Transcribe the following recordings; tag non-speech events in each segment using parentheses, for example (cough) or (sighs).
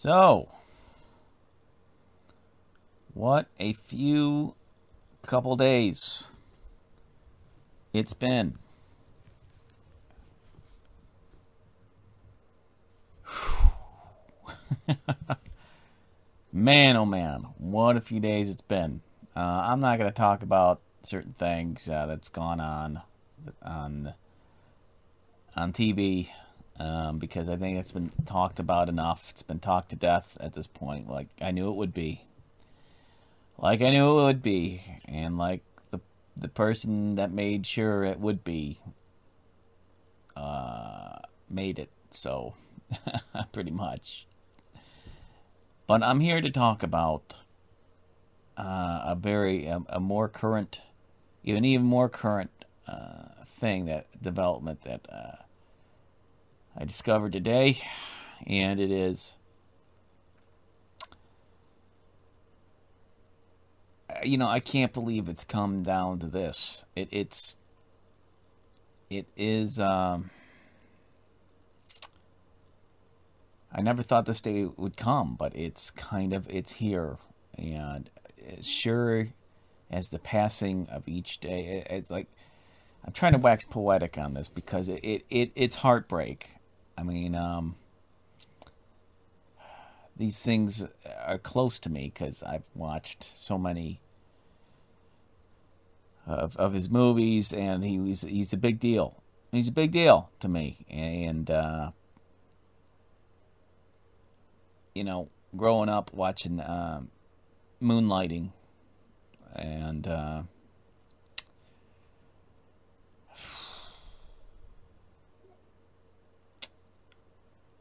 So, what a few couple days it's been. (laughs) man, oh man, what a few days it's been. Uh, I'm not going to talk about certain things uh, that's gone on on on TV um, because I think it's been talked about enough. It's been talked to death at this point. Like I knew it would be. Like I knew it would be, and like the the person that made sure it would be, uh, made it so, (laughs) pretty much. But I'm here to talk about uh, a very a, a, more current, even even more current uh, thing that development that uh, I discovered today, and it is. You know, I can't believe it's come down to this. It, it's. It is. Um, I never thought this day would come, but it's kind of it's here, and as sure as the passing of each day, it's like I'm trying to wax poetic on this because it, it, it it's heartbreak I mean, um, these things are close to me because I've watched so many of of his movies, and he was he's a big deal. He's a big deal to me, and uh, you know, growing up watching um, Moonlighting, and uh,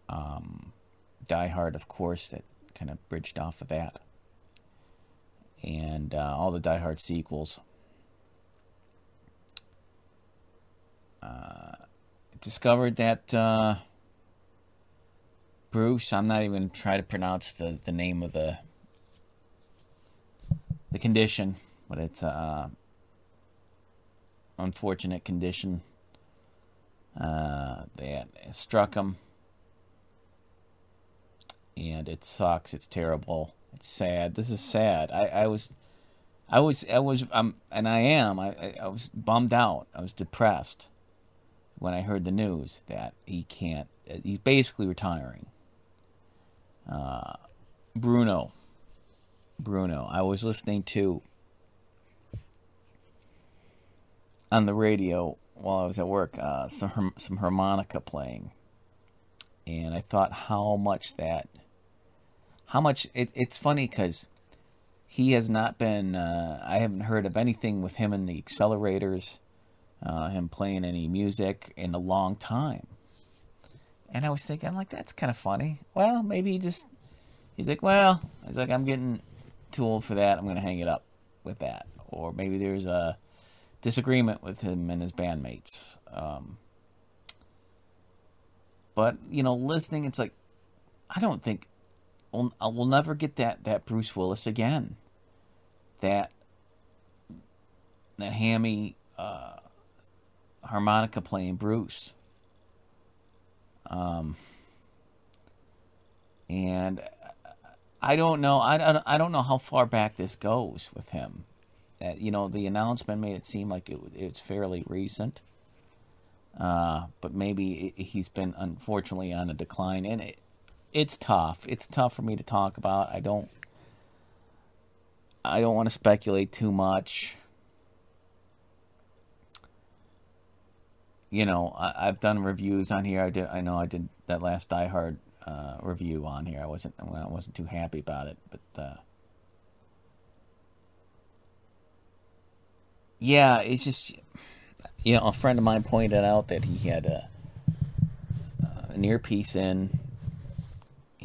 um, Die Hard, of course, that kind of bridged off of that, and uh, all the Die Hard sequels. Uh, discovered that uh, Bruce. I'm not even trying to pronounce the, the name of the the condition, but it's a uh, unfortunate condition uh, that struck him and it sucks. It's terrible. It's sad. This is sad. I, I was, I was, I was, um, and I am. I, I was bummed out. I was depressed when I heard the news that he can't. He's basically retiring. Uh, Bruno. Bruno. I was listening to on the radio while I was at work uh, some some harmonica playing, and I thought how much that how much it, it's funny because he has not been uh, i haven't heard of anything with him in the accelerators uh, him playing any music in a long time. And i was thinking like that's kind of funny. Well maybe he just he's like well he's like i'm getting too old for that. I'm to hang it up with that. Or maybe there's a disagreement with him and his bandmates. Um, but you know listening it's like i don't think we'll, we'll never get that, that Bruce Willis again. That that hammy uh, harmonica playing Bruce. Um, and I don't know. I, don't. I don't know how far back this goes with him. That you know, the announcement made it seem like it, it's fairly recent. Uh, but maybe he's been unfortunately on a decline, and it, it's tough. It's tough for me to talk about. I don't I don't want to speculate too much. You know, I, have done reviews on here. I did. I know I did that last Die Hard uh, review on here. I wasn't. Well, I wasn't too happy about it, but uh, yeah, it's just you know a friend of mine pointed out that he had a, an earpiece in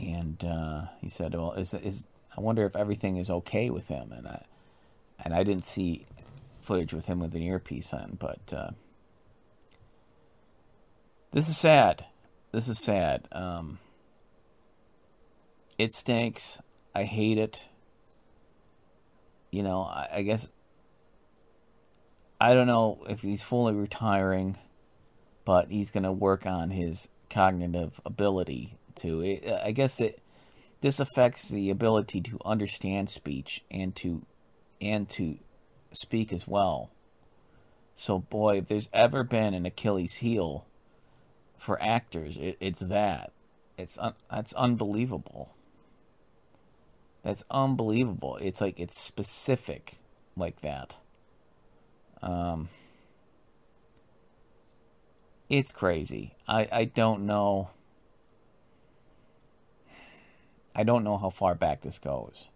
and uh, he said, "Well, is is I wonder if everything is okay with him?" And I and I didn't see footage with him with an earpiece on, but uh, this is sad. This is sad. Um, it stinks. I hate it. You know, I, I guess I don't know if he's fully retiring, but he's going to work on his cognitive ability to. It, I guess it this affects the ability to understand speech and to and to speak as well. So boy, if there's ever been an Achilles heel for actors, it, it's that. It's un, that's unbelievable. That's unbelievable. It's like it's specific like that. Um, it's crazy. I, I don't know. I don't know how far back this goes.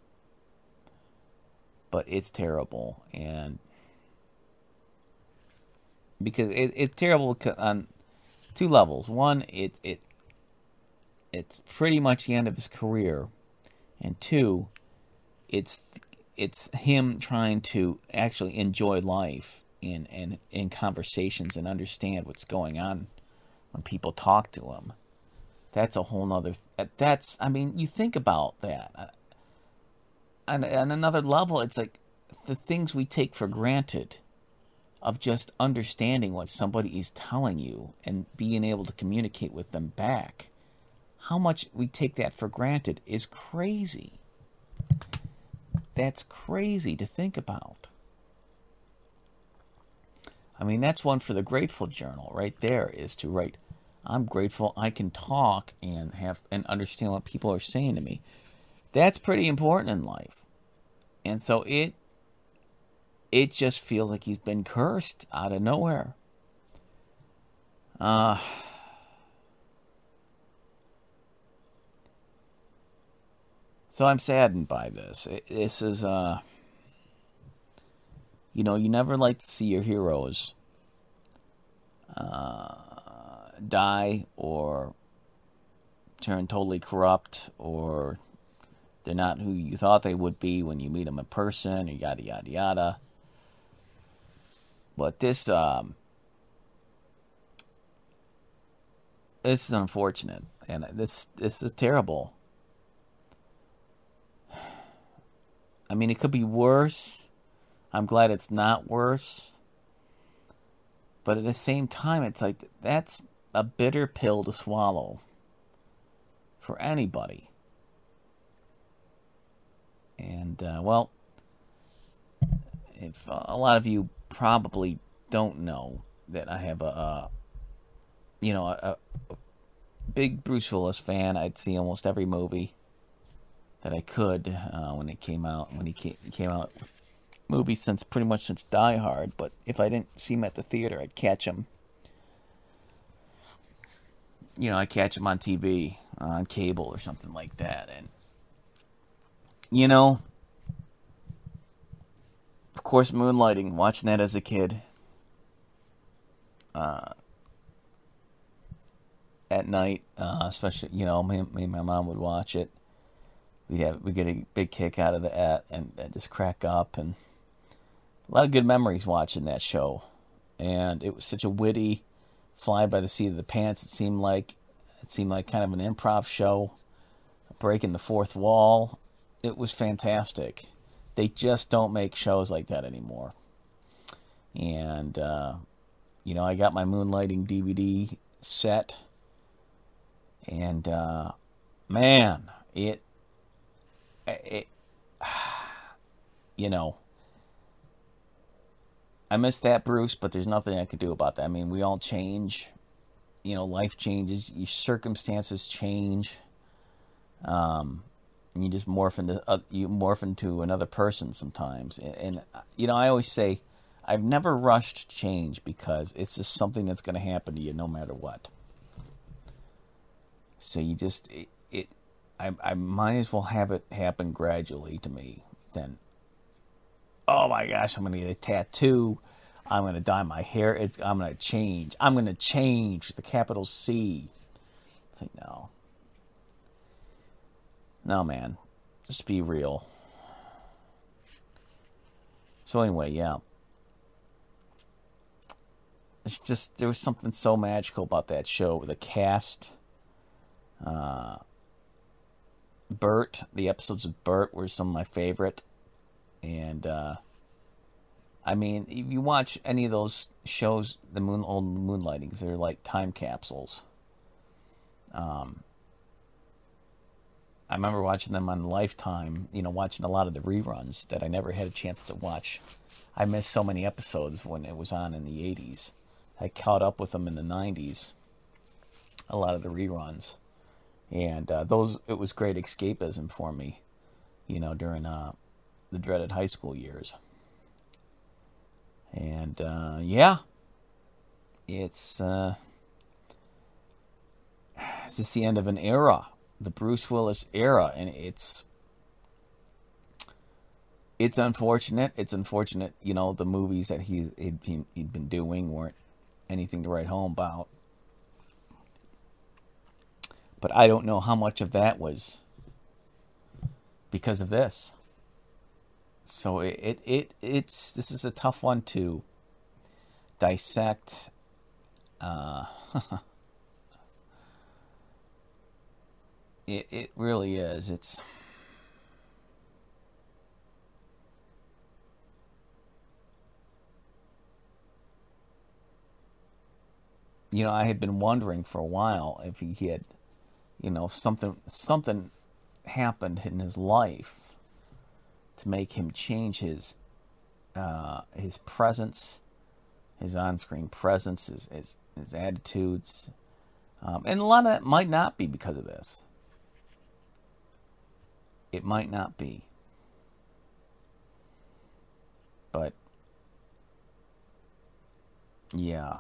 But it's terrible. And because it, it's terrible on two levels. One, it, it it's pretty much the end of his career. And two, it's it's him trying to actually enjoy life in, in, in conversations and understand what's going on when people talk to him. That's a whole nother. That's I mean, you think about that. On, on another level, it's like the things we take for granted of just understanding what somebody is telling you and being able to communicate with them back. How much we take that for granted is crazy. That's crazy to think about. I mean, that's one for the Grateful Journal right there is to write, I'm grateful I can talk and have and understand what people are saying to me. That's pretty important in life. And so it it just feels like he's been cursed out of nowhere. Uh So I'm saddened by this. This is, uh, you know, you never like to see your heroes uh, die or turn totally corrupt or they're not who you thought they would be when you meet them in person or yada yada yada. But this, um, this is unfortunate, and this this is terrible. I mean, it could be worse. I'm glad it's not worse. But at the same time, it's like that's a bitter pill to swallow for anybody. And, uh, well, if uh, a lot of you probably don't know that I have a, you know, a, a big Bruce Willis fan. I'd see almost every movie that I could uh, when it came out. When he came, came out, movies since pretty much since Die Hard. But if I didn't see him at the theater, I'd catch him. You know, I catch him on TV, on cable or something like that, and you know, of course, Moonlighting. Watching that as a kid. Uh, at night, uh, especially you know, me, me and my mom would watch it we have we get a big kick out of that and, and just crack up and a lot of good memories watching that show and it was such a witty fly by the seat of the pants. It seemed like it seemed like kind of an improv show breaking the fourth wall. It was fantastic. They just don't make shows like that anymore. And uh, you know i got my moonlighting dvd set. And uh, man it it, (sighs) you know, I miss that Bruce, but there's nothing I could do about that. I mean, we all change. You know, life changes, your circumstances change. Um, you just morph into uh, you morph into another person sometimes. And, and you know, I always say, I've never rushed change because it's just something that's going to happen to you no matter what. So you just it, it I, I might as well have it happen gradually to me than, oh my gosh, I'm going to get a tattoo. I'm going to dye my hair. It's, I'm going to change. I'm going to change the capital C. I think, no. No, man. Just be real. So, anyway, yeah. It's just, there was something so magical about that show. with The cast. Uh, Bert, the episodes of Bert were some of my favorite. And, uh, I mean, if you watch any of those shows, the moon, old moonlightings, they're like time capsules. Um, I remember watching them on Lifetime, you know, watching a lot of the reruns that I never had a chance to watch. I missed so many episodes when it was on in the 80s. I caught up with them in the 90s, a lot of the reruns. And uh, those, it was great escapism for me, you know, during uh, the dreaded high school years. And uh, yeah, it's uh, it's the end of an era the Bruce Willis era, and it's it's unfortunate. It's unfortunate, you know, the movies that he he'd, he'd been doing weren't anything to write home about. But I don't know how much of that was because of this. So it, it, it it's this is a tough one to dissect. Uh, (laughs) It it really is. It's you know, I had been wondering for a while if he had, you know, something something happened in his life to make him change his uh, his presence, his on-screen presence, his his, his attitudes, um, and a lot of that might not be because of this. It might not be. But, yeah.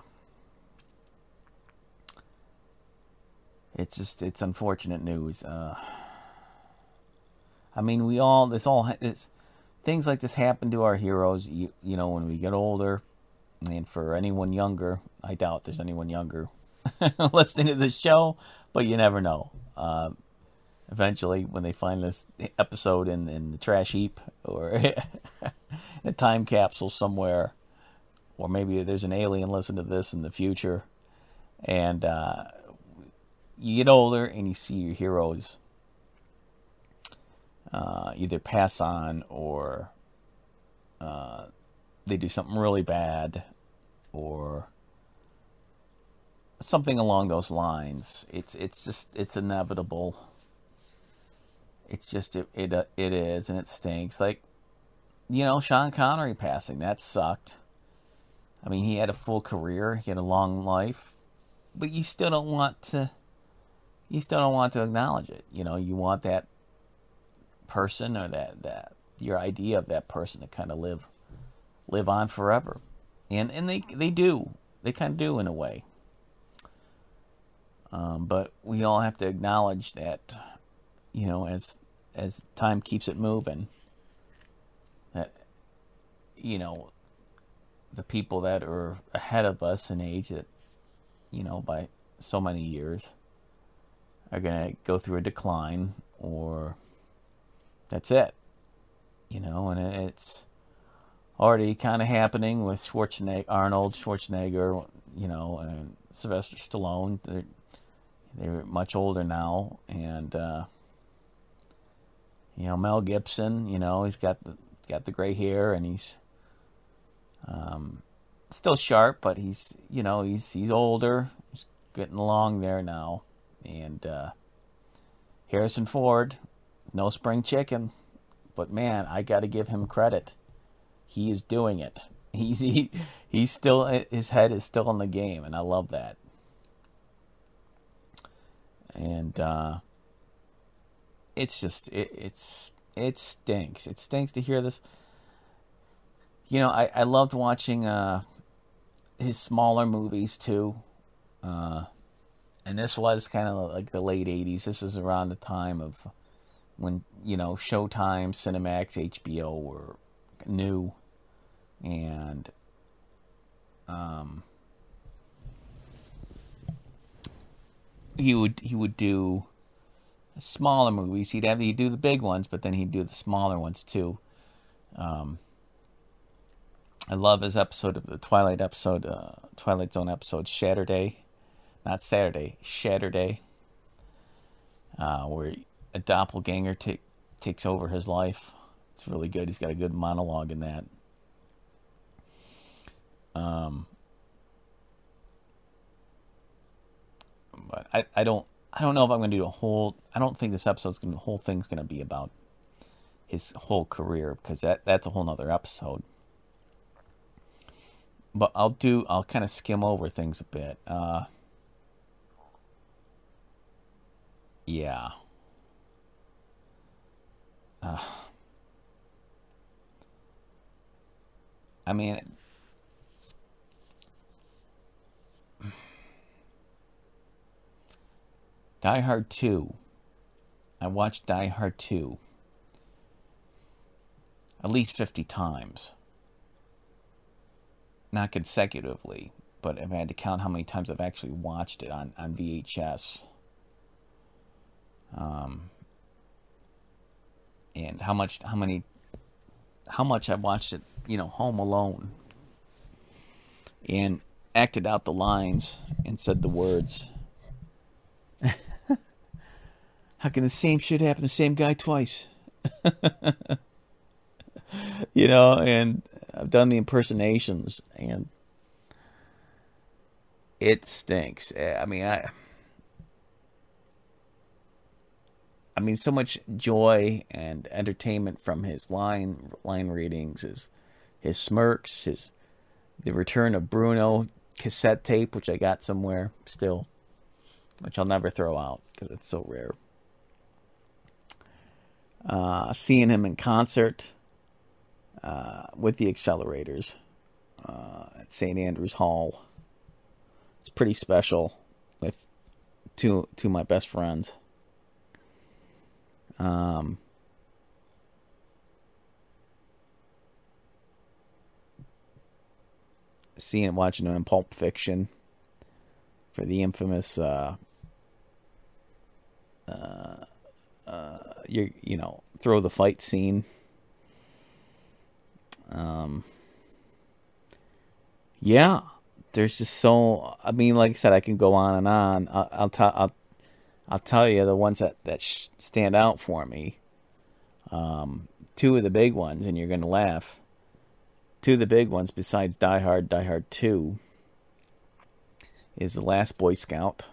It's just, it's unfortunate news. Uh, I mean, we all, this all, this, things like this happen to our heroes, you, you know, when we get older. And for anyone younger, I doubt there's anyone younger (laughs) listening to this show, but you never know. Uh, eventually when they find this episode in, in the trash heap or (laughs) a time capsule somewhere or maybe there's an alien listen to this in the future and uh, you get older and you see your heroes uh, either pass on or uh, they do something really bad or something along those lines it's it's just it's inevitable it's just it it, uh, it is, and it stinks. Like, you know, Sean Connery passing that sucked. I mean, he had a full career, he had a long life, but you still don't want to. You still don't want to acknowledge it. You know, you want that person or that that your idea of that person to kind of live live on forever, and and they they do they kind of do in a way. Um, but we all have to acknowledge that you know, as as time keeps it moving, that you know, the people that are ahead of us in age that you know by so many years are going to go through a decline or that's it. You know and it's already kind of happening with Schwarzenegger Arnold Schwarzenegger you know and Sylvester Stallone. They're, they're much older now and uh, you know, Mel Gibson, you know, he's got the got the gray hair and he's um, still sharp, but he's you know he's he's older. He's getting along there now, and uh, Harrison Ford, no spring chicken, but man, I got to give him credit. He is doing it. (laughs) He's he, he's still his head is still in the game, and I love that. And uh, it's just it, it's it stinks. It stinks to hear this. You know, I I loved watching uh his smaller movies too. Uh and this was kind of like the late 80s. This is around the time of when, you know, Showtime, Cinemax, HBO were new and um he would he would do smaller movies. He'd have he'd do the big ones, but then he'd do the smaller ones too. Um, I love his episode of the Twilight episode, uh, Twilight Zone episode, Shatterday, not Saturday, Shatterday, uh, where a doppelganger t- takes over his life. It's really good. He's got a good monologue in that. Um, but I, I don't I don't know if I'm going to do a whole. I don't think this episode's going. to The whole thing's going to be about his whole career because that that's a whole nother episode. But I'll do. I'll kind of skim over things a bit. Uh, yeah. Uh, I mean, Die Hard 2. I watched Die Hard 2 at least 50 times. Not consecutively, but if I had to count how many times I've actually watched it on, on VHS. Um, and how much, how many, how much I watched it, you know, home alone. And acted out the lines and said the words. (laughs) How can the same shit happen to the same guy twice? (laughs) you know, and I've done the impersonations and it stinks. Eh, I mean, I I mean so much joy and entertainment from his line line readings, his his smirks, his the return of Bruno cassette tape which I got somewhere still, which I'll never throw out because it's so rare. Uh, seeing him in concert uh, with the accelerators uh, at St. Andrews Hall. It's pretty special with two two of my best friends. Um, seeing watching him in Pulp Fiction for the infamous uh, uh, uh, you you know throw the fight scene. Um, yeah, there's just so. I mean, like I said, I can go on and on. I'll, I'll tell. I'll, I'll tell you the ones that that stand out for me. Um, two of the big ones, and you're gonna laugh. Two of the big ones, besides Die Hard, Die Hard Two, is the Last Boy Scout.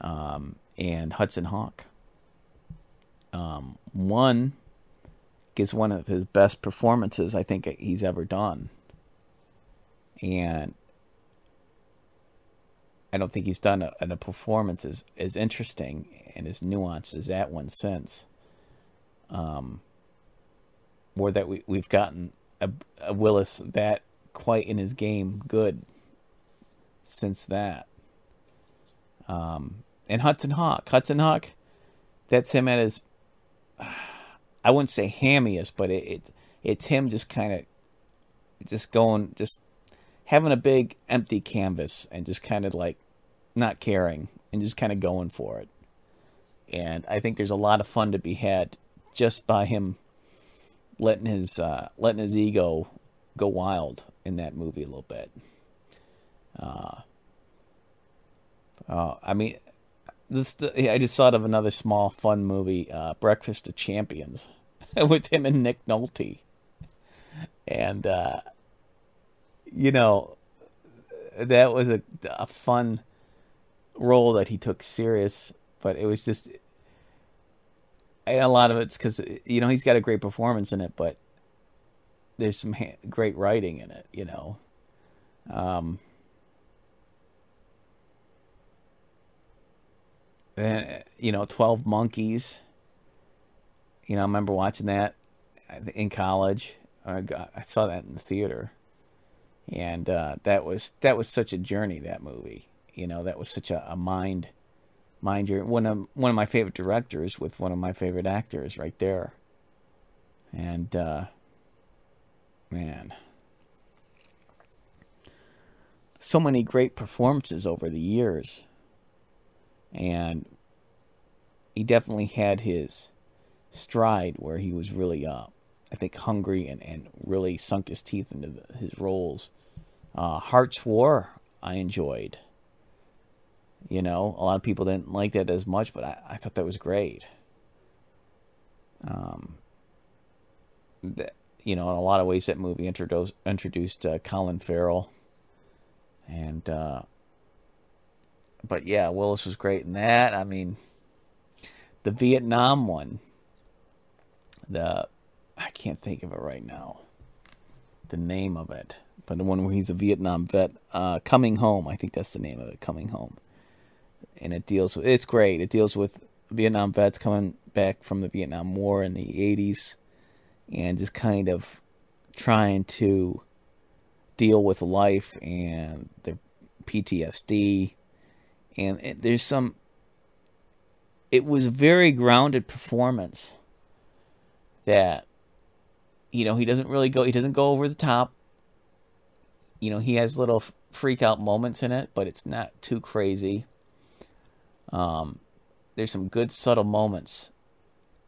Um, and Hudson Hawk. Um, one is one of his best performances I think he's ever done. And I don't think he's done a, a performance as, as interesting and as nuanced as that one since. Um, or that we, we've gotten a, a Willis that quite in his game good since that. Um, and Hudson Hawk. Hudson Hawk, that's him at his, (sighs) I wouldn't say hammiest, but it, it it's him just kind of, just going, just having a big empty canvas and just kind of like not caring and just kind of going for it. And I think there's a lot of fun to be had just by him letting his uh, letting his ego go wild in that movie a little bit. Uh, uh, I mean, this I just thought of another small fun movie, uh, Breakfast of Champions, (laughs) with him and Nick Nolte, and uh, you know that was a a fun role that he took serious, but it was just and a lot of it's because you know he's got a great performance in it, but there's some ha- great writing in it, you know. Um, Uh, you know, Twelve Monkeys. You know, I remember watching that in college. I, got, I saw that in the theater, and uh, that was that was such a journey. That movie, you know, that was such a, a mind mind journey. One of one of my favorite directors with one of my favorite actors, right there. And uh, man, so many great performances over the years and he definitely had his stride where he was really, uh, I think, hungry and, and really sunk his teeth into the, his roles. Uh, Hart's War, I enjoyed. You know, a lot of people didn't like that as much, but I, I thought that was great. Um, that, you know, in a lot of ways, that movie introduced introduced uh, Colin Farrell, and uh, but yeah, Willis was great in that. I mean, the Vietnam one, the I can't think of it right now, the name of it, but the one where he's a Vietnam vet, uh, Coming Home. I think that's the name of it, Coming Home, and it deals with it's great. It deals with Vietnam vets coming back from the Vietnam War in the '80s, and just kind of trying to deal with life and their PTSD and it, there's some it was very grounded performance that you know he doesn't really go he doesn't go over the top you know he has little freak out moments in it but it's not too crazy um there's some good subtle moments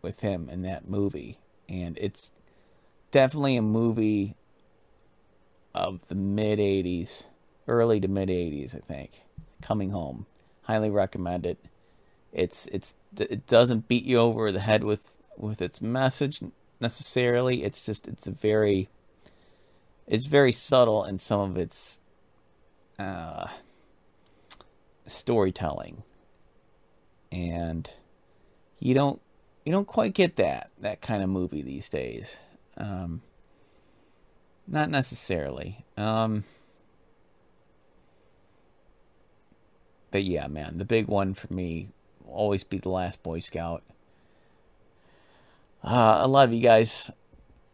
with him in that movie and it's definitely a movie of the mid 80s early to mid 80s i think coming home highly recommend it. It's it's it doesn't beat you over the head with with its message necessarily. It's just it's a very it's very subtle in some of its uh, storytelling, and you don't you don't quite get that that kind of movie these days. Um, not necessarily. Um, but yeah, man, the big one for me will always be the Last Boy Scout. Uh, a lot of you guys,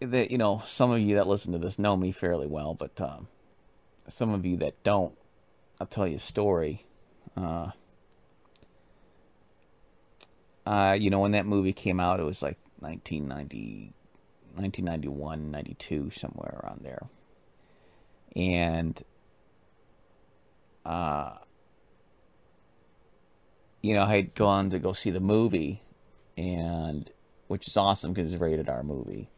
that you know, some of you that listen to this know me fairly well, but um, some of you that don't, I'll tell you a story. Uh, uh, you know, when that movie came out, it was like 1990, 1991, 92, somewhere around there. And uh, you know, I had gone to go see the movie, and which is awesome because it's a rated R movie,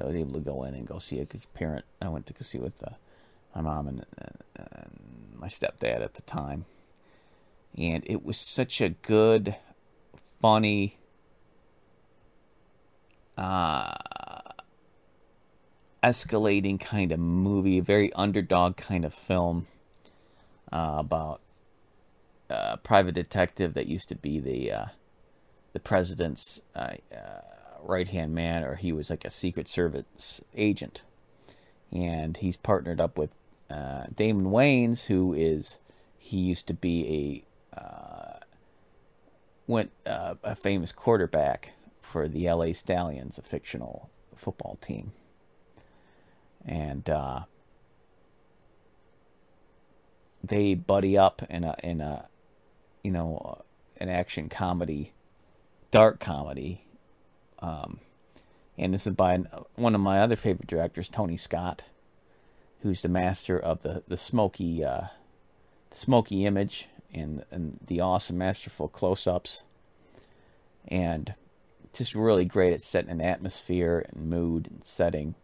so I was able to go in and go see it. Because parent, I went to go see with uh, my mom and, and my stepdad at the time, and it was such a good, funny, uh, escalating kind of movie, a very underdog kind of film uh, about a private detective that used to be the uh, the president's uh, uh, right hand man, or he was like a Secret Service agent, and he's partnered up with uh, Damon Wayans, who is he used to be a uh, went uh, a famous quarterback for the L.A. Stallions, a fictional football team, and uh, they buddy up in a in a you know, an action comedy, dark comedy. Um, and this is by one of my other favorite directors, Tony Scott, who's the master of the the smoky, uh, smoky image and and the awesome, masterful close-ups, and just really great at setting an atmosphere and mood and setting,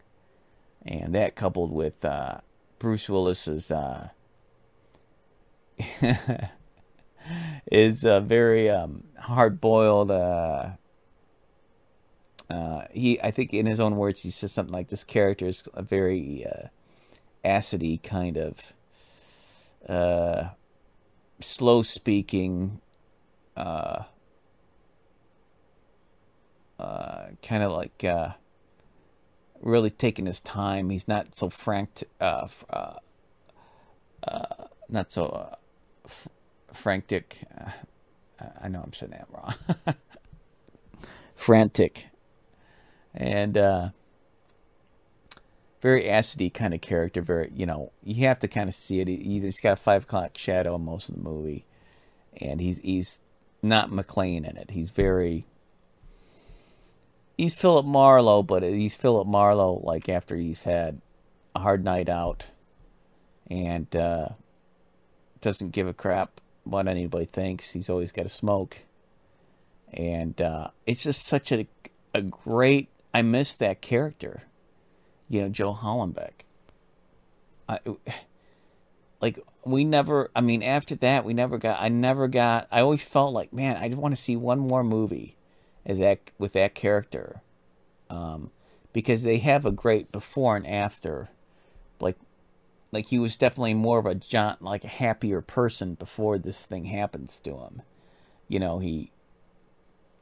and that coupled with uh, Bruce Willis's. Uh, (laughs) is a very um, hard boiled. Uh, he, I think, in his own words, he says something like, "This character is a very uh, acidy kind of uh, slow speaking." Uh, uh, kind of like uh, really taking his time. He's not so frank, uh, uh, uh, not so uh, f- frantic. Uh, I know I'm saying that wrong. (laughs) frantic, and uh, very acidy kind of character. Very, you know, you have to kind of see it. He, has got a five o'clock shadow most of the movie, and he's he's not McClane in it. He's very. He's Philip Marlowe, but he's Philip Marlowe like after he's had a hard night out, and uh, doesn't give a crap what anybody thinks. He's always got to smoke, and uh, it's just such a a great. I miss that character, you know, Joe Hallenbeck. I like we never. I mean, after that, we never got. I never got. I always felt like, man, I just want to see one more movie, as that with that character, um, because they have a great before and after, like like he was definitely more of a John, like a happier person before this thing happens to him. You know, he,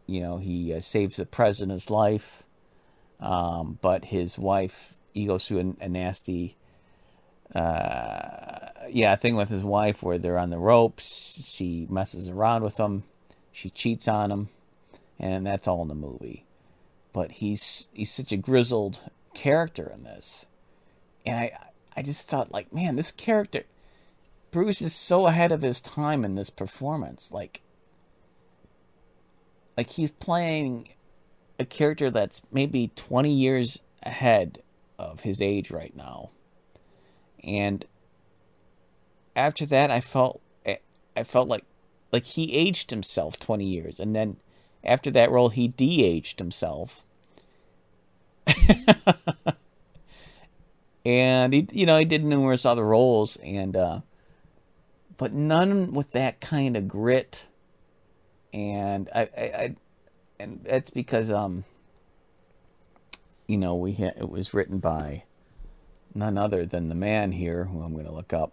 you know, he uh, saves the president's life, um, but his wife, he goes through a, a nasty, uh, yeah, thing with his wife where they're on the ropes. She messes around with him, she cheats on him, and that's all in the movie. But he's he's such a grizzled character in this, and I I just thought like, man, this character, Bruce is so ahead of his time in this performance. Like, like he's playing a character that's maybe 20 years ahead of his age right now. And after that, I felt I felt like like he aged himself 20 years, and then after that role, he de-aged himself. (laughs) and he you know he did numerous other roles and uh, but none with that kind of grit and I, I, I and that's because um you know we had, it was written by none other than the man here who I'm going to look up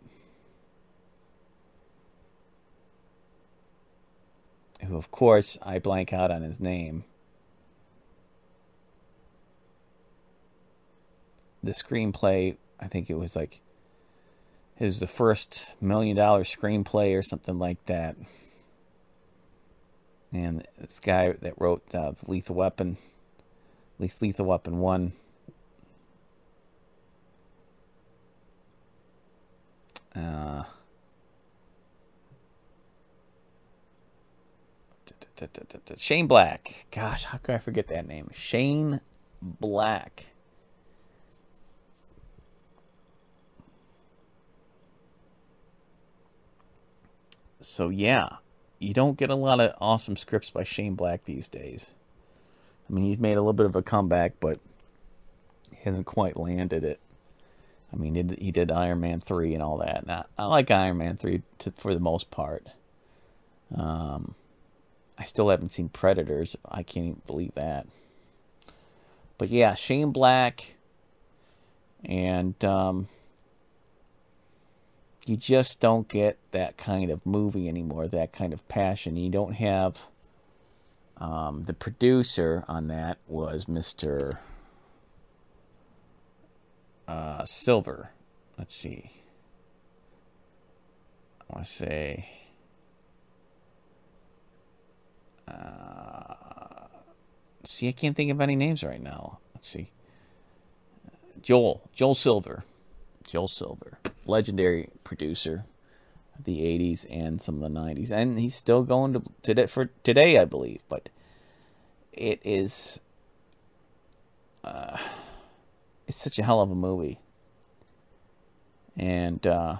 who of course I blank out on his name the screenplay, I think it was like it was the first million dollar screenplay or something like that. And this guy that wrote uh, Lethal Weapon, at least Lethal Weapon 1. Uh, Shane Black. Gosh, how could I forget that name? Shane Black. So yeah, you don't get a lot of awesome scripts by Shane Black these days. I mean, he's made a little bit of a comeback, but he hasn't quite landed it. I mean, he did, he did Iron Man three and all that. And I, I like Iron Man three to, for the most part. Um, I still haven't seen Predators. I can't even believe that. But yeah, Shane Black and um, you just don't get that kind of movie anymore, that kind of passion. You don't have. Um, the producer on that was Mr. Uh, Silver. Let's see. I want to say. Uh, see, I can't think of any names right now. Let's see. Joel. Joel Silver. Joel Silver legendary producer of the 80s and some of the 90s and he's still going to today for today I believe but it is uh, it's such a hell of a movie. And uh,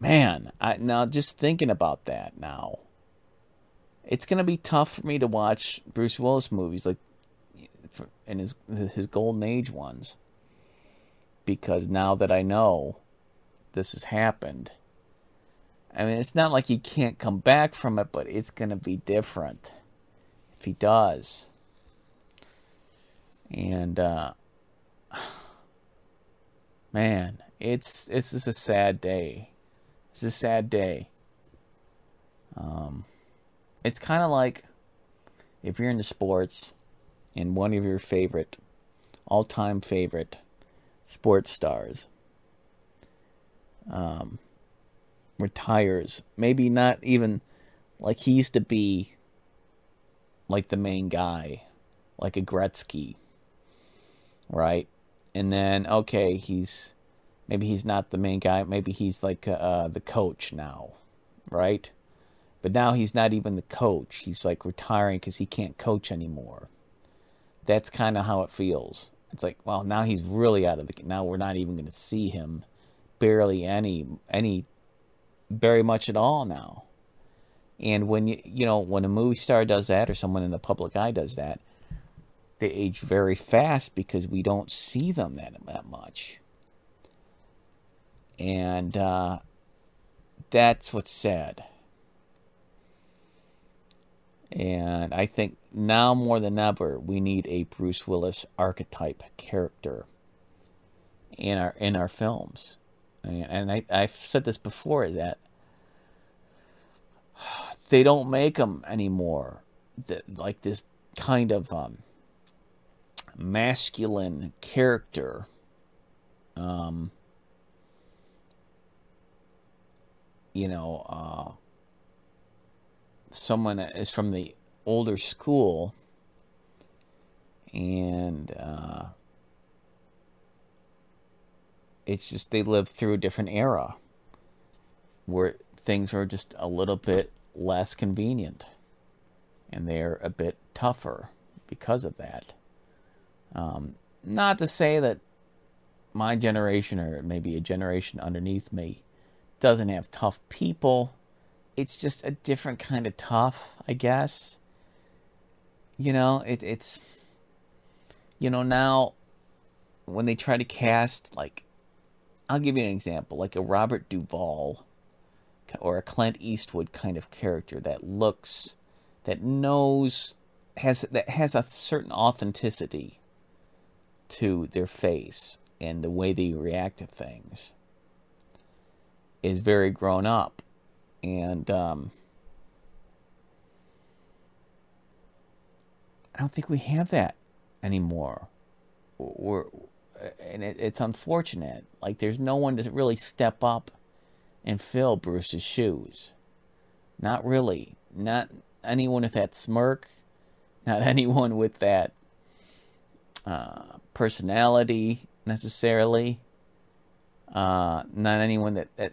man I now just thinking about that now it's going to be tough for me to watch Bruce Willis movies like for, in his his golden age ones because now that I know this has happened. I mean, it's not like he can't come back from it, but it's going to be different if he does. And uh, (sighs) man, it's this is a sad day. It's a sad day. Um, it's kind of like if you're into sports and one of your favorite, all-time favorite sports stars um, retires. Maybe not even like he used to be like the main guy, like a Gretzky, right? And then okay, he's maybe he's not the main guy. Maybe he's like uh, uh, the coach now, right? But now he's not even the coach. He's like retiring because he can't coach anymore. That's kind of how it feels. It's like, well, now he's really out of the. Now we're not even going to see him barely any any very much at all now. And when you you know when a movie star does that or someone in the public eye does that, they age very fast because we don't see them that that much. And uh, that's what's sad. And I think now more than ever, we need a Bruce Willis archetype character in our in our films and I, I've said this before that (sighs) they don't make them anymore. That like this kind of um, masculine character. Um, you know, uh, someone is from the older school, and uh, it's just they lived through a different era where things are just a little bit less convenient and they're a bit tougher because of that. Um, not to say that my generation or maybe a generation underneath me doesn't have tough people. It's just a different kind of tough, I guess. You know, it, it's, you know, now when they try to cast, like, I'll give you an example, like a Robert Duvall or a Clint Eastwood kind of character that looks, that knows, has that has a certain authenticity to their face and the way they react to things is very grown up, and um, I don't think we have that anymore. We're, and it, it's unfortunate. Like there's no one to really step up and fill Bruce's shoes. Not really. Not anyone with that smirk. Not (laughs) anyone with that uh, personality necessarily. Uh, not anyone that, that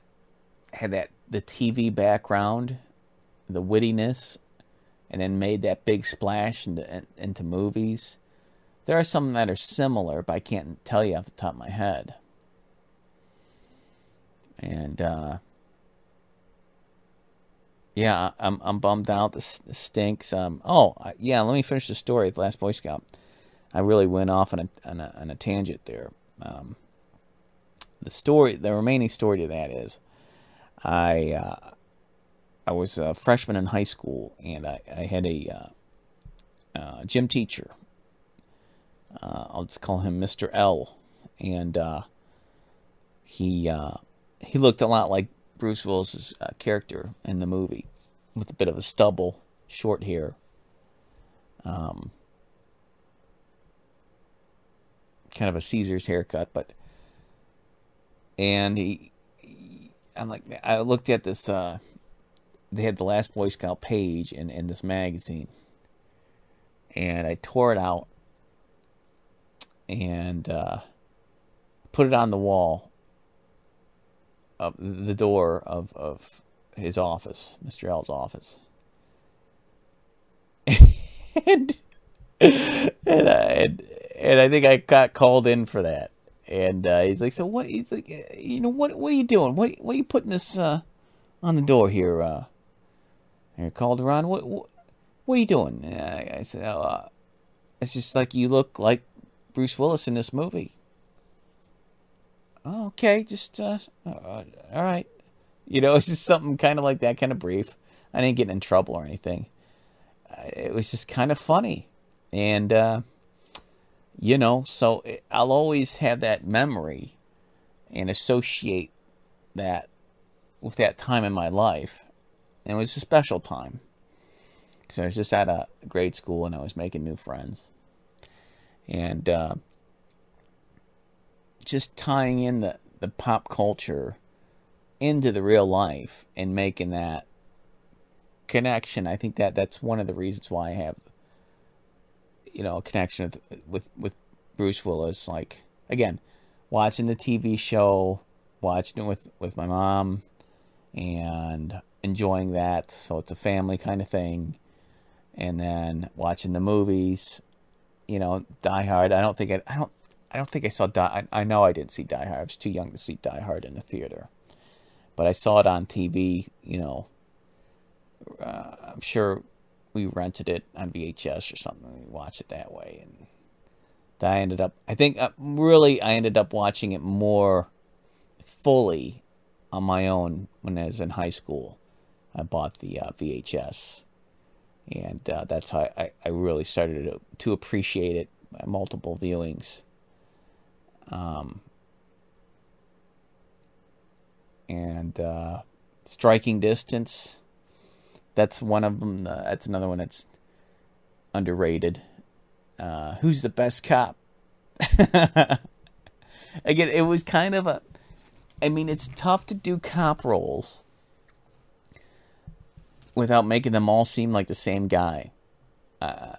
had that the TV background, the wittiness, and then made that big splash into into movies. There are some that are similar, but I can't tell you off the top of my head and uh, yeah, I'm I'm bummed out. This, this stinks. Um, oh yeah, let me finish the story. The last Boy Scout. I really went off on a on a, on a tangent there. Um, the story, the remaining story to that is, I uh, I was a freshman in high school, and I, I had a uh, uh, gym teacher. Uh, I'll just call him Mr. L, and uh, he he looked a lot like Bruce Willis's character in the movie, with a bit of a stubble, short hair. Um, kind of a Caesar's haircut, but and he I'm like I looked at this. Uh, they had the last Boy Scout page in in this magazine, and I tore it out and uh, put it on the wall of the door of, of his office, Mr. L's office. (laughs) and, and, and, and I think I got called in for that. And uh, he's like, so what? He's like, you know, what? What are you doing? What? What are you putting this uh, on the door here? Uh, here, Calderon. What? What, what are you doing? I, I said, oh, uh, it's just like you look like Bruce Willis in this movie oh, okay, just uh, uh, all right. You know, (laughs) it's just something kind of like that, kind of brief. I didn't get in trouble or anything. It was just kind of funny, and uh, you know, so I'll always have that memory and associate that with that time in my life. And it was a special time because I was just at a grade school and I was making new friends. And uh, just tying in the, the pop culture into the real life and making that connection. I think that that's one of the reasons why I have, you know, a connection with with, with Bruce Willis. Like again, watching the TV show, watching it with with my mom, and enjoying that. So it's a family kind of thing. And then watching the movies, you know, Die Hard. I don't think I, I don't I don't think I saw Die. I, I know I didn't see Die Hard. I was too young to see Die Hard in the theater, but I saw it on TV. You know, uh, I'm sure we rented it on VHS or something. We watched it that way, and I ended up. I think uh, really I ended up watching it more fully on my own when I was in high school. I bought the uh, VHS, and uh, that's how I, I really started to, to appreciate it. by Multiple viewings um, and uh, Striking Distance. That's one of them. Uh, that's another one that's underrated. Uh, who's the best cop? (laughs) Again, it was kind of a. I mean, it's tough to do cop roles without making them all seem like the same guy. Uh,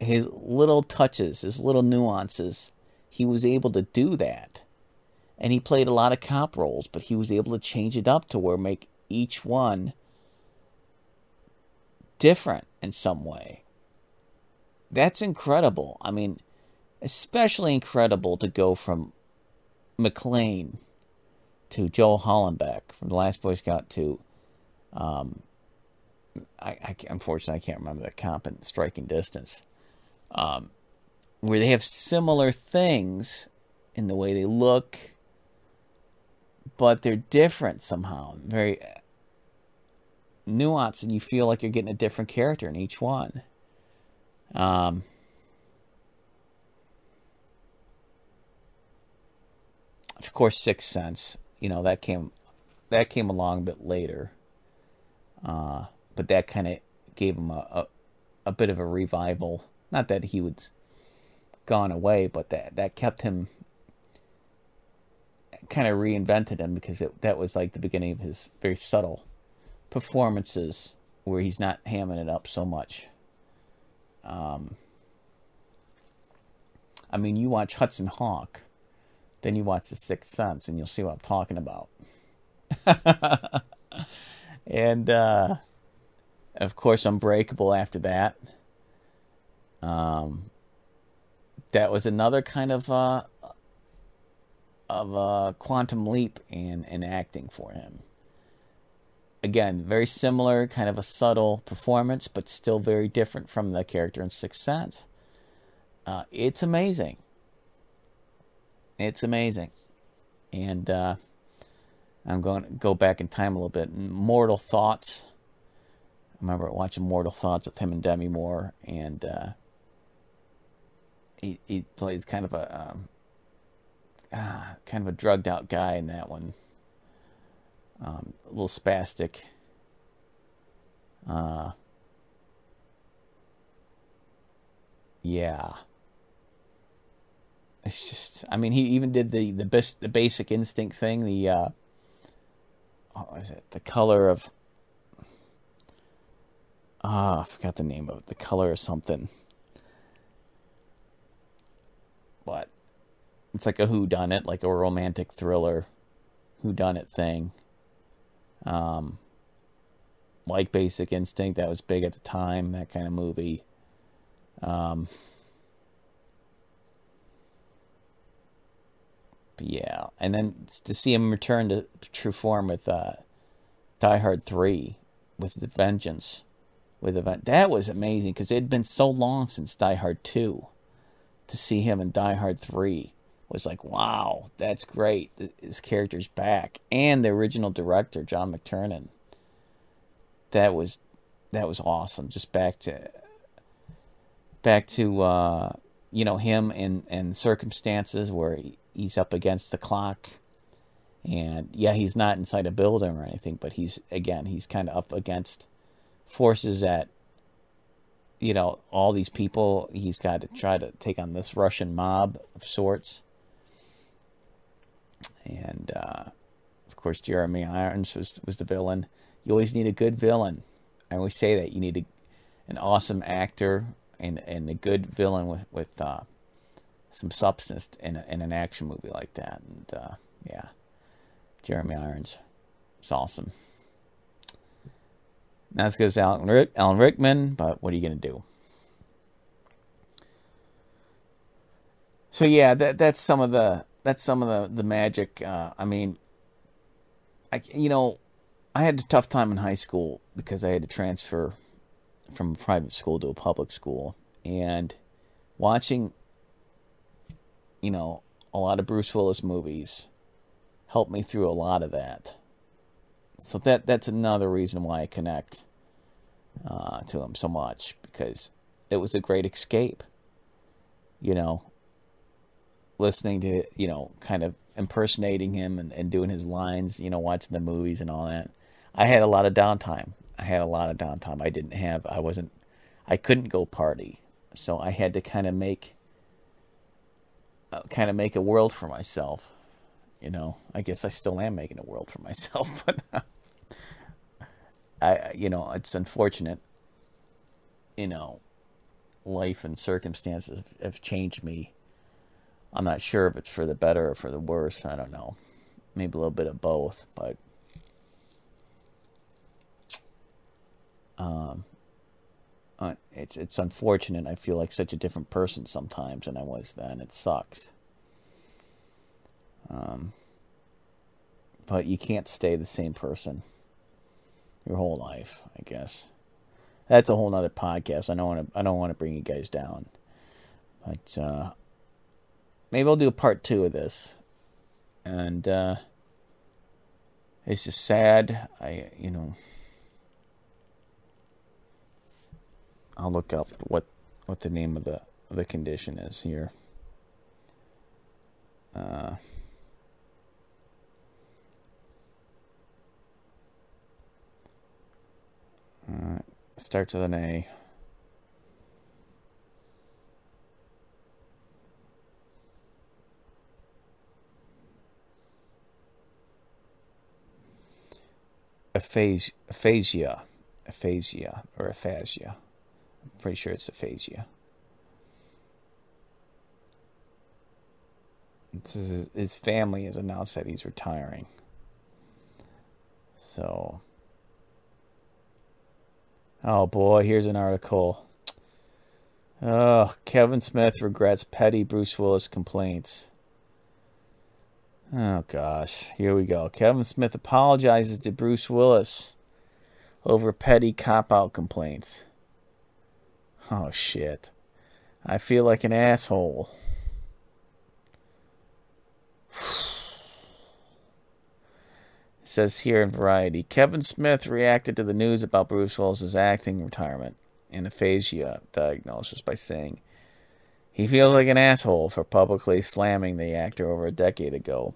his little touches, his little nuances, he was able to do that. And he played a lot of cop roles, but he was able to change it up to where make each one different in some way. That's incredible. I mean, especially incredible to go from McClane to Joe Hallenbeck from The Last Boy Scout to, um, I, I unfortunately I can't remember the comp in striking distance, um, where they have similar things in the way they look, but they're different somehow, very nuanced, and you feel like you're getting a different character in each one. Um, of course, Sixth Sense. You know that came that came along a bit later, uh, but that kind of gave him a, a, a bit of a revival. Not that he was gone away, but that that kept him kind of reinvented him because it, that was like the beginning of his very subtle performances where he's not hamming it up so much. Um, I mean, you watch Hudson Hawk, then you watch The Sixth Sense, and you'll see what I'm talking about. (laughs) and uh, of course, Unbreakable after that. Um, that was another kind of uh, of a quantum leap in in acting for him. Again, very similar, kind of a subtle performance, but still very different from the character in Sixth Sense. Uh, it's amazing. It's amazing. And uh, I'm going to go back in time a little bit. Mortal Thoughts. I remember watching Mortal Thoughts with him and Demi Moore, and uh, he he plays kind of a um, ah, kind of a drugged out guy in that one. Um, a little spastic. Uh, yeah. It's just I mean he even did the the best the basic instinct thing the uh what was it? The color of ah oh, I forgot the name of it the color of something. But it's like a who done it like a romantic thriller who done it thing um like basic instinct that was big at the time that kind of movie um yeah, and then to see him return to true form with uh, Die Hard Three, with the Vengeance, with the that was amazing because it had been so long since Die Hard Two. To see him in Die Hard Three was like, wow, that's great. His character's back, and the original director John McTiernan. That was that was awesome. Just back to back to uh, you know him in in circumstances where he, he's up against the clock and yeah he's not inside a building or anything but he's again he's kind of up against forces that you know all these people he's got to try to take on this russian mob of sorts and uh, of course jeremy irons was, was the villain you always need a good villain i always say that you need a, an awesome actor and, and a good villain with, with uh, some substance in, a, in an action movie like that. And uh, yeah, Jeremy Irons, is awesome. Not as good as Alan, Rick, Alan Rickman, but what are you gonna do? So yeah, that that's some of the that's some of the the magic. Uh, I mean, I you know, I had a tough time in high school because I had to transfer from a private school to a public school, and watching you know, a lot of Bruce Willis movies helped me through a lot of that. So that that's another reason why I connect uh, to him so much because it was a great escape. You know, listening to you know kind of impersonating him and, and doing his lines, you know, watching the movies and all that. I had a lot of downtime. I had a lot of downtime. I didn't have, I wasn't, I couldn't go party. So I had to kind of make, uh, kind of make a world for myself. You know, I guess I still am making a world for myself, (laughs) but I, you know, it's unfortunate. You know, life and circumstances have changed me. I'm not sure if it's for the better or for the worse. I don't know. Maybe a little bit of both, but um, uh, it's it's unfortunate. I feel like such a different person sometimes than I was then. It sucks. Um, but you can't stay the same person your whole life, I guess. That's a whole nother podcast. I don't want to. I don't want to bring you guys down, but uh, maybe I'll do a part two of this. And uh, it's just sad. I, you know, I'll look up what what the name of the the condition is here. Uh, Alright, starts with an A. Aphasia, aphasia, aphasia, or aphasia. I'm pretty sure it's aphasia. His family has announced that he's retiring. So, oh boy, here's an article. Oh, Kevin Smith regrets petty Bruce Willis complaints. Oh gosh, here we go. Kevin Smith apologizes to Bruce Willis over petty cop out complaints. Oh shit. I feel like an asshole. (sighs) Says here in Variety Kevin Smith reacted to the news about Bruce Willis's acting retirement and aphasia diagnosis by saying he feels like an asshole for publicly slamming the actor over a decade ago.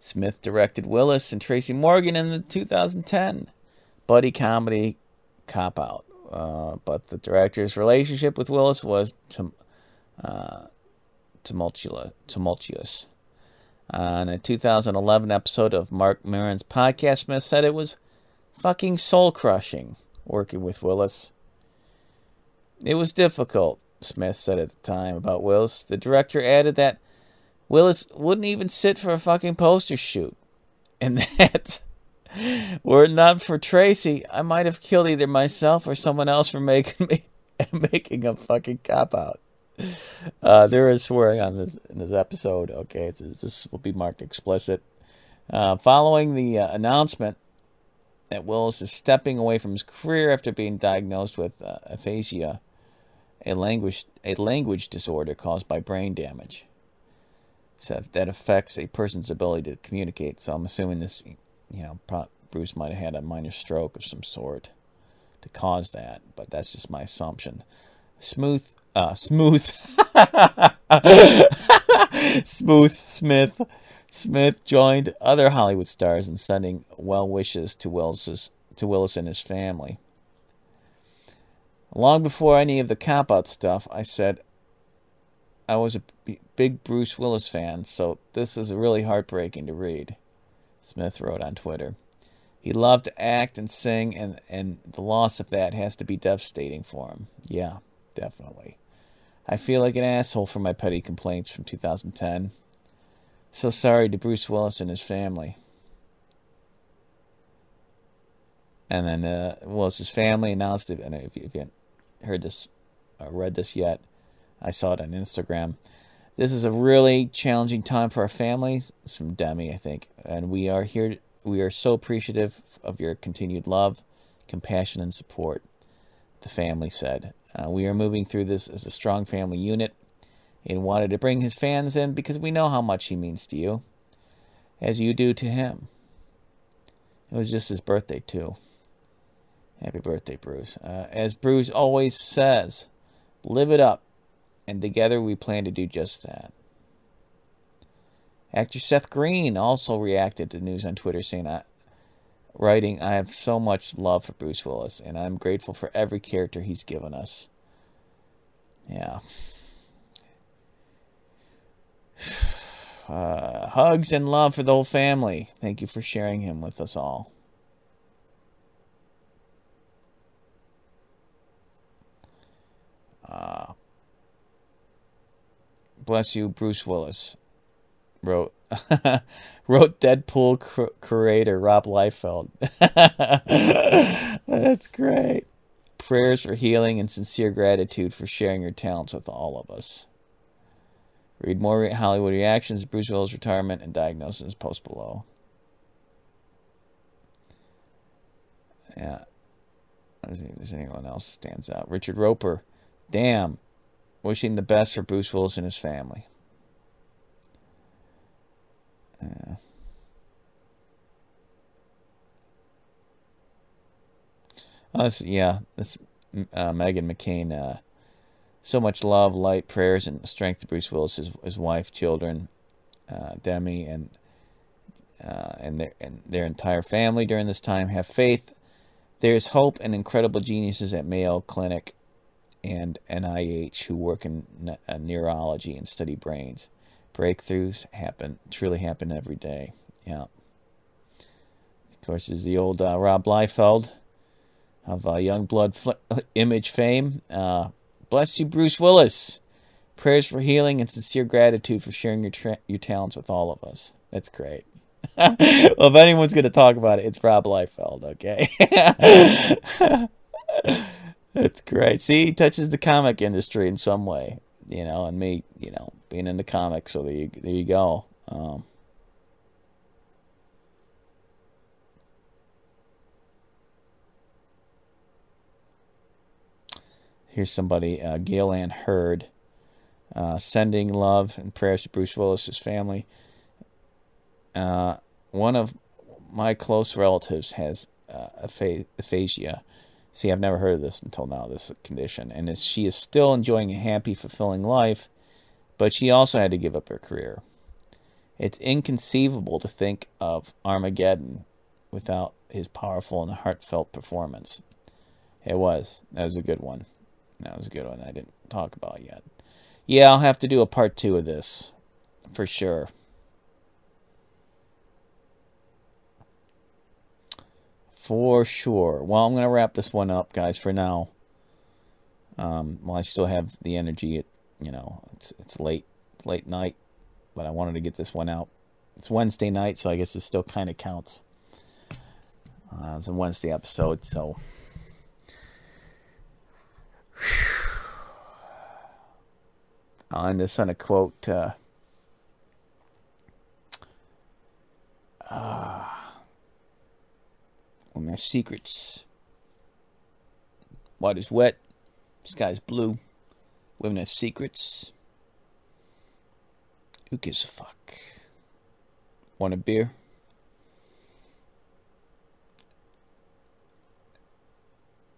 Smith directed Willis and Tracy Morgan in the 2010 buddy comedy Cop Out, uh, but the director's relationship with Willis was tum- uh, tumultuous. tumultuous. On a 2011 episode of Marc Maron's podcast, Smith said it was fucking soul crushing working with Willis. It was difficult, Smith said at the time about Willis. The director added that Willis wouldn't even sit for a fucking poster shoot. And (laughs) that, were it not for Tracy, I might have killed either myself or someone else for making me (laughs) making a fucking cop out. Uh, there is swearing on this in this episode. Okay, this will be marked explicit. Uh, following the uh, announcement that Willis is stepping away from his career after being diagnosed with uh, aphasia, a language a language disorder caused by brain damage, so that affects a person's ability to communicate. So I'm assuming this, you know, Bruce might have had a minor stroke of some sort to cause that, but that's just my assumption. Smooth uh, Smooth, (laughs) Smooth Smith, Smith joined other Hollywood stars in sending well wishes to Willis's, to Willis and his family. Long before any of the cop out stuff, I said I was a big Bruce Willis fan, so this is really heartbreaking to read. Smith wrote on Twitter. He loved to act and sing, and, and the loss of that has to be devastating for him. Yeah, definitely. I feel like an asshole for my petty complaints from 2010. So sorry to Bruce Willis and his family. And then uh, Willis's family announced it. And if you, if you heard this or read this yet, I saw it on Instagram. This is a really challenging time for our family. It's from Demi, I think. And we are here. We are so appreciative of your continued love, compassion, and support, the family said. Uh, we are moving through this as a strong family unit and wanted to bring his fans in because we know how much he means to you, as you do to him. It was just his birthday, too. Happy birthday, Bruce. Uh, as Bruce always says, live it up, and together we plan to do just that. Actor Seth Green also reacted to the news on Twitter, saying, I, writing, I have so much love for Bruce Willis, and I'm grateful for every character he's given us. Yeah. (sighs) Uh, hugs and love for the whole family. Thank you for sharing him with us all. Uh, bless you, Bruce Willis. Wrote (laughs) wrote Deadpool cr- creator Rob Liefeld. (laughs) That's great. Prayers for healing and sincere gratitude for sharing your talents with all of us. Read more Hollywood reactions, Bruce Willis' retirement, and diagnosis post below. Yeah. See if there's anyone else stands out. Richard Roeper. Damn. Wishing the best for Bruce Willis and his family. Yeah. Oh, this, yeah, this uh, Meghan McCain uh, so much love, light, prayers, and strength to Bruce Willis, his, his wife, children, uh, Demi, and uh, and their and their entire family during this time. Have faith. There is hope and incredible geniuses at Mayo Clinic and NIH who work in ne- uh, neurology and study brains. Breakthroughs happen, truly happen every day. Yeah. Of course, is the old uh, Rob Liefeld of uh, Youngblood fl- (laughs) image fame. Uh, Bless you, Bruce Willis. Prayers for healing and sincere gratitude for sharing your tra- your talents with all of us. That's great. (laughs) well, if anyone's going to talk about it, it's Rob Liefeld, okay? (laughs) That's great. See, he touches the comic industry in some way, you know, and me, you know, being into comics. So there you, there you go. Um, Here's somebody, uh, Gale Anne Hurd, uh, sending love and prayers to Bruce Willis's family. Uh, one of my close relatives has uh, aphasia. See, I've never heard of this until now, this condition. And is, she is still enjoying a happy, fulfilling life, but she also had to give up her career. It's inconceivable to think of Armageddon without his powerful and heartfelt performance. It was. That was a good one. That was a good one I didn't talk about yet. Yeah, I'll have to do a part two of this for sure. For sure. Well, I'm going to wrap this one up, guys, for now. Um, well, I still have the energy. It, you know, it's it's late, late night, but I wanted to get this one out. It's Wednesday night, so I guess it still kind of counts. Uh, it's a Wednesday episode, so I'll end this on a quote. Uh, uh, when there's secrets, water's wet, sky's blue, women have secrets. Who gives a fuck? Want a beer?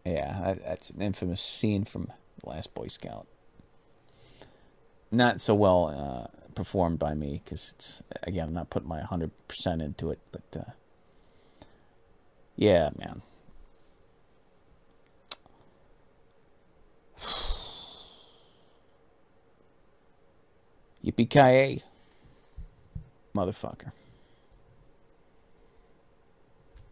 Yeah, that's an infamous scene from The Last Boy Scout. Not so well uh, performed by me because it's again I'm not putting my hundred percent into it, but uh, yeah, man. (sighs) Yippee ki motherfucker.